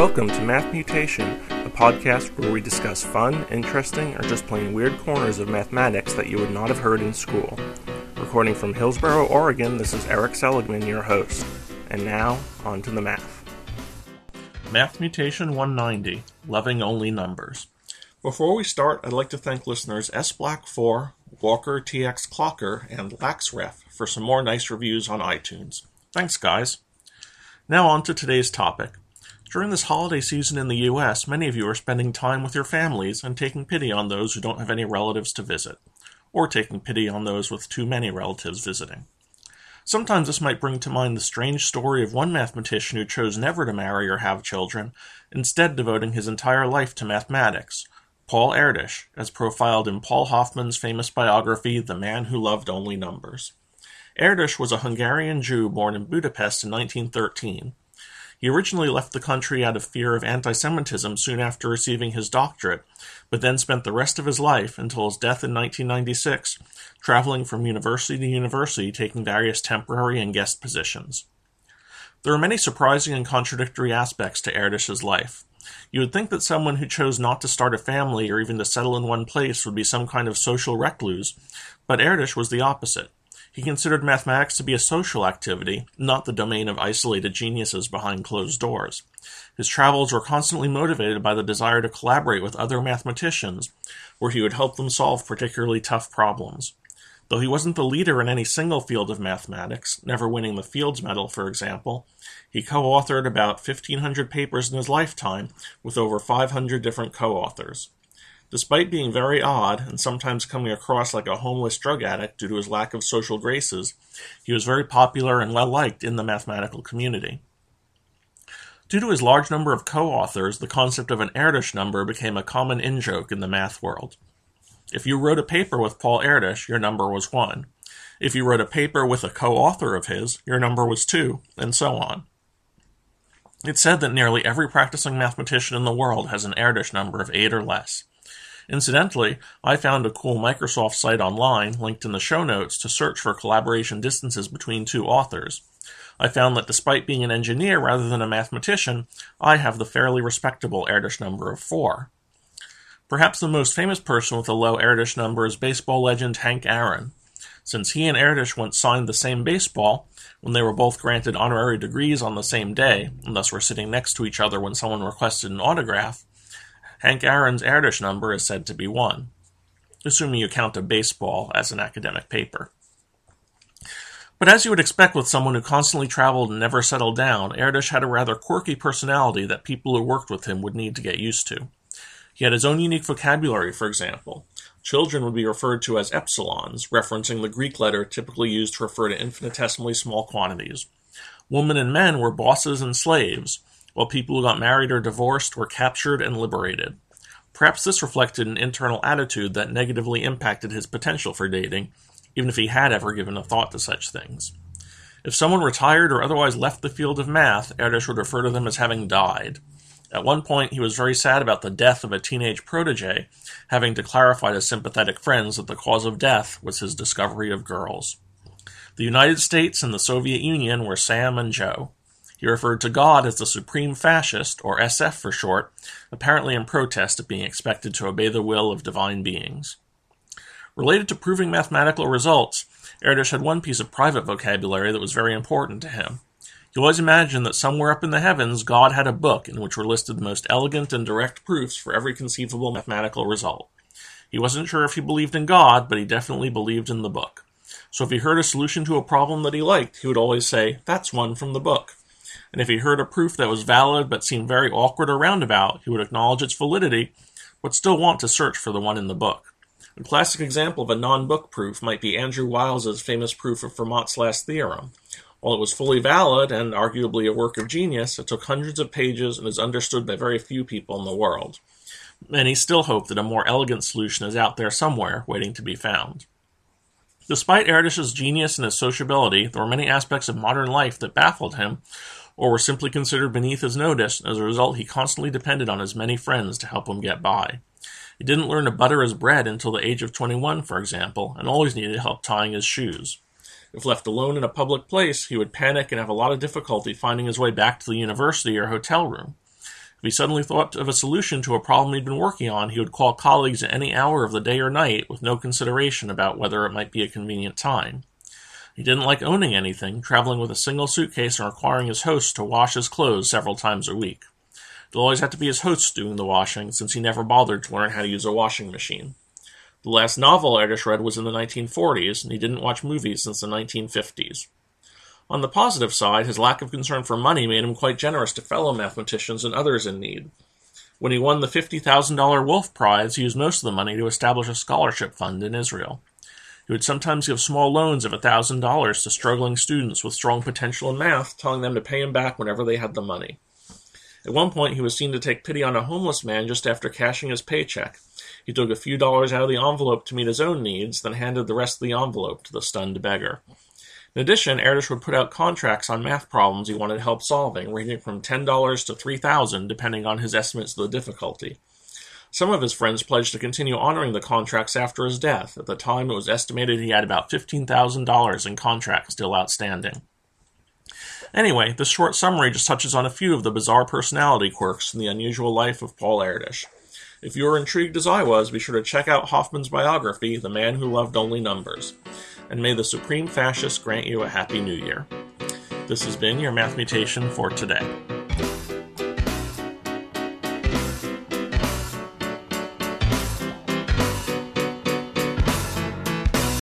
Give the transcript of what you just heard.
Welcome to Math Mutation, a podcast where we discuss fun, interesting, or just plain weird corners of mathematics that you would not have heard in school. Recording from Hillsboro, Oregon, this is Erik Seligman, your host. And now, on to the math. Math Mutation 190 Loving Only Numbers. Before we start, I'd like to thank listeners S Black 4, Walker TX Clocker, and LaxRef for some more nice reviews on iTunes. Thanks, guys. Now, on to today's topic. During this holiday season in the U.S., many of you are spending time with your families and taking pity on those who don't have any relatives to visit, or taking pity on those with too many relatives visiting. Sometimes this might bring to mind the strange story of one mathematician who chose never to marry or have children, instead devoting his entire life to mathematics, Paul Erdős, as profiled in Paul Hoffman's famous biography, The Man Who Loved Only Numbers. Erdős was a Hungarian Jew born in Budapest in 1913. He originally left the country out of fear of anti Semitism soon after receiving his doctorate, but then spent the rest of his life, until his death in 1996, traveling from university to university taking various temporary and guest positions. There are many surprising and contradictory aspects to Erdős's life. You would think that someone who chose not to start a family or even to settle in one place would be some kind of social recluse, but Erdős was the opposite. He considered mathematics to be a social activity, not the domain of isolated geniuses behind closed doors. His travels were constantly motivated by the desire to collaborate with other mathematicians, where he would help them solve particularly tough problems. Though he wasn't the leader in any single field of mathematics, never winning the Fields Medal, for example, he co authored about 1,500 papers in his lifetime with over 500 different co authors. Despite being very odd and sometimes coming across like a homeless drug addict due to his lack of social graces, he was very popular and well liked in the mathematical community. Due to his large number of co authors, the concept of an Erdős number became a common in joke in the math world. If you wrote a paper with Paul Erdős, your number was 1. If you wrote a paper with a co author of his, your number was 2, and so on. It's said that nearly every practicing mathematician in the world has an Erdős number of 8 or less. Incidentally, I found a cool Microsoft site online, linked in the show notes, to search for collaboration distances between two authors. I found that despite being an engineer rather than a mathematician, I have the fairly respectable Erdős number of 4. Perhaps the most famous person with a low Erdős number is baseball legend Hank Aaron. Since he and Erdős once signed the same baseball, when they were both granted honorary degrees on the same day, and thus were sitting next to each other when someone requested an autograph, Hank Aaron's Erdős number is said to be 1, assuming you count a baseball as an academic paper. But as you would expect with someone who constantly traveled and never settled down, Erdős had a rather quirky personality that people who worked with him would need to get used to. He had his own unique vocabulary, for example. Children would be referred to as epsilons, referencing the Greek letter typically used to refer to infinitesimally small quantities. Women and men were bosses and slaves, while people who got married or divorced were captured and liberated. Perhaps this reflected an internal attitude that negatively impacted his potential for dating, even if he had ever given a thought to such things. If someone retired or otherwise left the field of math, Erdős would refer to them as having died. At one point, he was very sad about the death of a teenage protege, having to clarify to sympathetic friends that the cause of death was his discovery of girls. The United States and the Soviet Union were Sam and Joe. He referred to God as the supreme fascist, or SF for short, apparently in protest at being expected to obey the will of divine beings. Related to proving mathematical results, Erdős had one piece of private vocabulary that was very important to him. He always imagined that somewhere up in the heavens God had a book in which were listed the most elegant and direct proofs for every conceivable mathematical result. He wasn't sure if he believed in God, but he definitely believed in the book. So if he heard a solution to a problem that he liked, he would always say, That's one from the book and if he heard a proof that was valid but seemed very awkward or roundabout, he would acknowledge its validity, but still want to search for the one in the book. A classic example of a non-book proof might be Andrew Wiles's famous proof of Fermat's last theorem. While it was fully valid and arguably a work of genius, it took hundreds of pages and is understood by very few people in the world. Many still hope that a more elegant solution is out there somewhere, waiting to be found. Despite Erdős's genius and his sociability, there were many aspects of modern life that baffled him, or were simply considered beneath his notice. As a result, he constantly depended on his many friends to help him get by. He didn't learn to butter his bread until the age of 21, for example, and always needed help tying his shoes. If left alone in a public place, he would panic and have a lot of difficulty finding his way back to the university or hotel room. If he suddenly thought of a solution to a problem he'd been working on, he would call colleagues at any hour of the day or night with no consideration about whether it might be a convenient time. He didn't like owning anything, traveling with a single suitcase and requiring his host to wash his clothes several times a week. It always had to be his host doing the washing, since he never bothered to learn how to use a washing machine. The last novel Erdős read was in the 1940s, and he didn't watch movies since the 1950s. On the positive side, his lack of concern for money made him quite generous to fellow mathematicians and others in need. When he won the $50,000 Wolf Prize, he used most of the money to establish a scholarship fund in Israel. He would sometimes give small loans of $1,000 to struggling students with strong potential in math, telling them to pay him back whenever they had the money. At one point, he was seen to take pity on a homeless man just after cashing his paycheck. He took a few dollars out of the envelope to meet his own needs, then handed the rest of the envelope to the stunned beggar. In addition, Erdős would put out contracts on math problems he wanted help solving, ranging from $10 to 3,000 depending on his estimates of the difficulty. Some of his friends pledged to continue honoring the contracts after his death. At the time, it was estimated he had about $15,000 in contracts still outstanding. Anyway, this short summary just touches on a few of the bizarre personality quirks in the unusual life of Paul Erdős. If you are intrigued as I was, be sure to check out Hoffman's biography, The Man Who Loved Only Numbers and may the Supreme Fascist grant you a Happy New Year. This has been your Math Mutation for today.